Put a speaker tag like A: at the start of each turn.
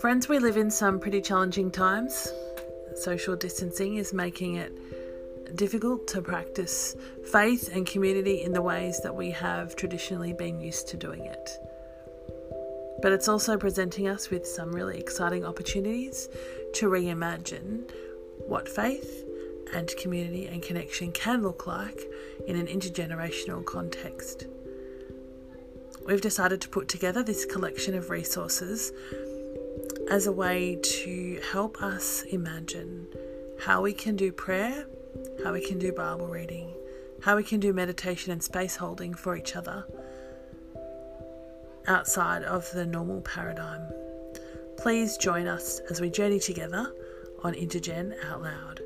A: Friends, we live in some pretty challenging times. Social distancing is making it difficult to practice faith and community in the ways that we have traditionally been used to doing it. But it's also presenting us with some really exciting opportunities to reimagine what faith and community and connection can look like in an intergenerational context. We've decided to put together this collection of resources as a way to help us imagine how we can do prayer how we can do Bible reading, how we can do meditation and space holding for each other outside of the normal paradigm. Please join us as we journey together on Intergen Out Loud.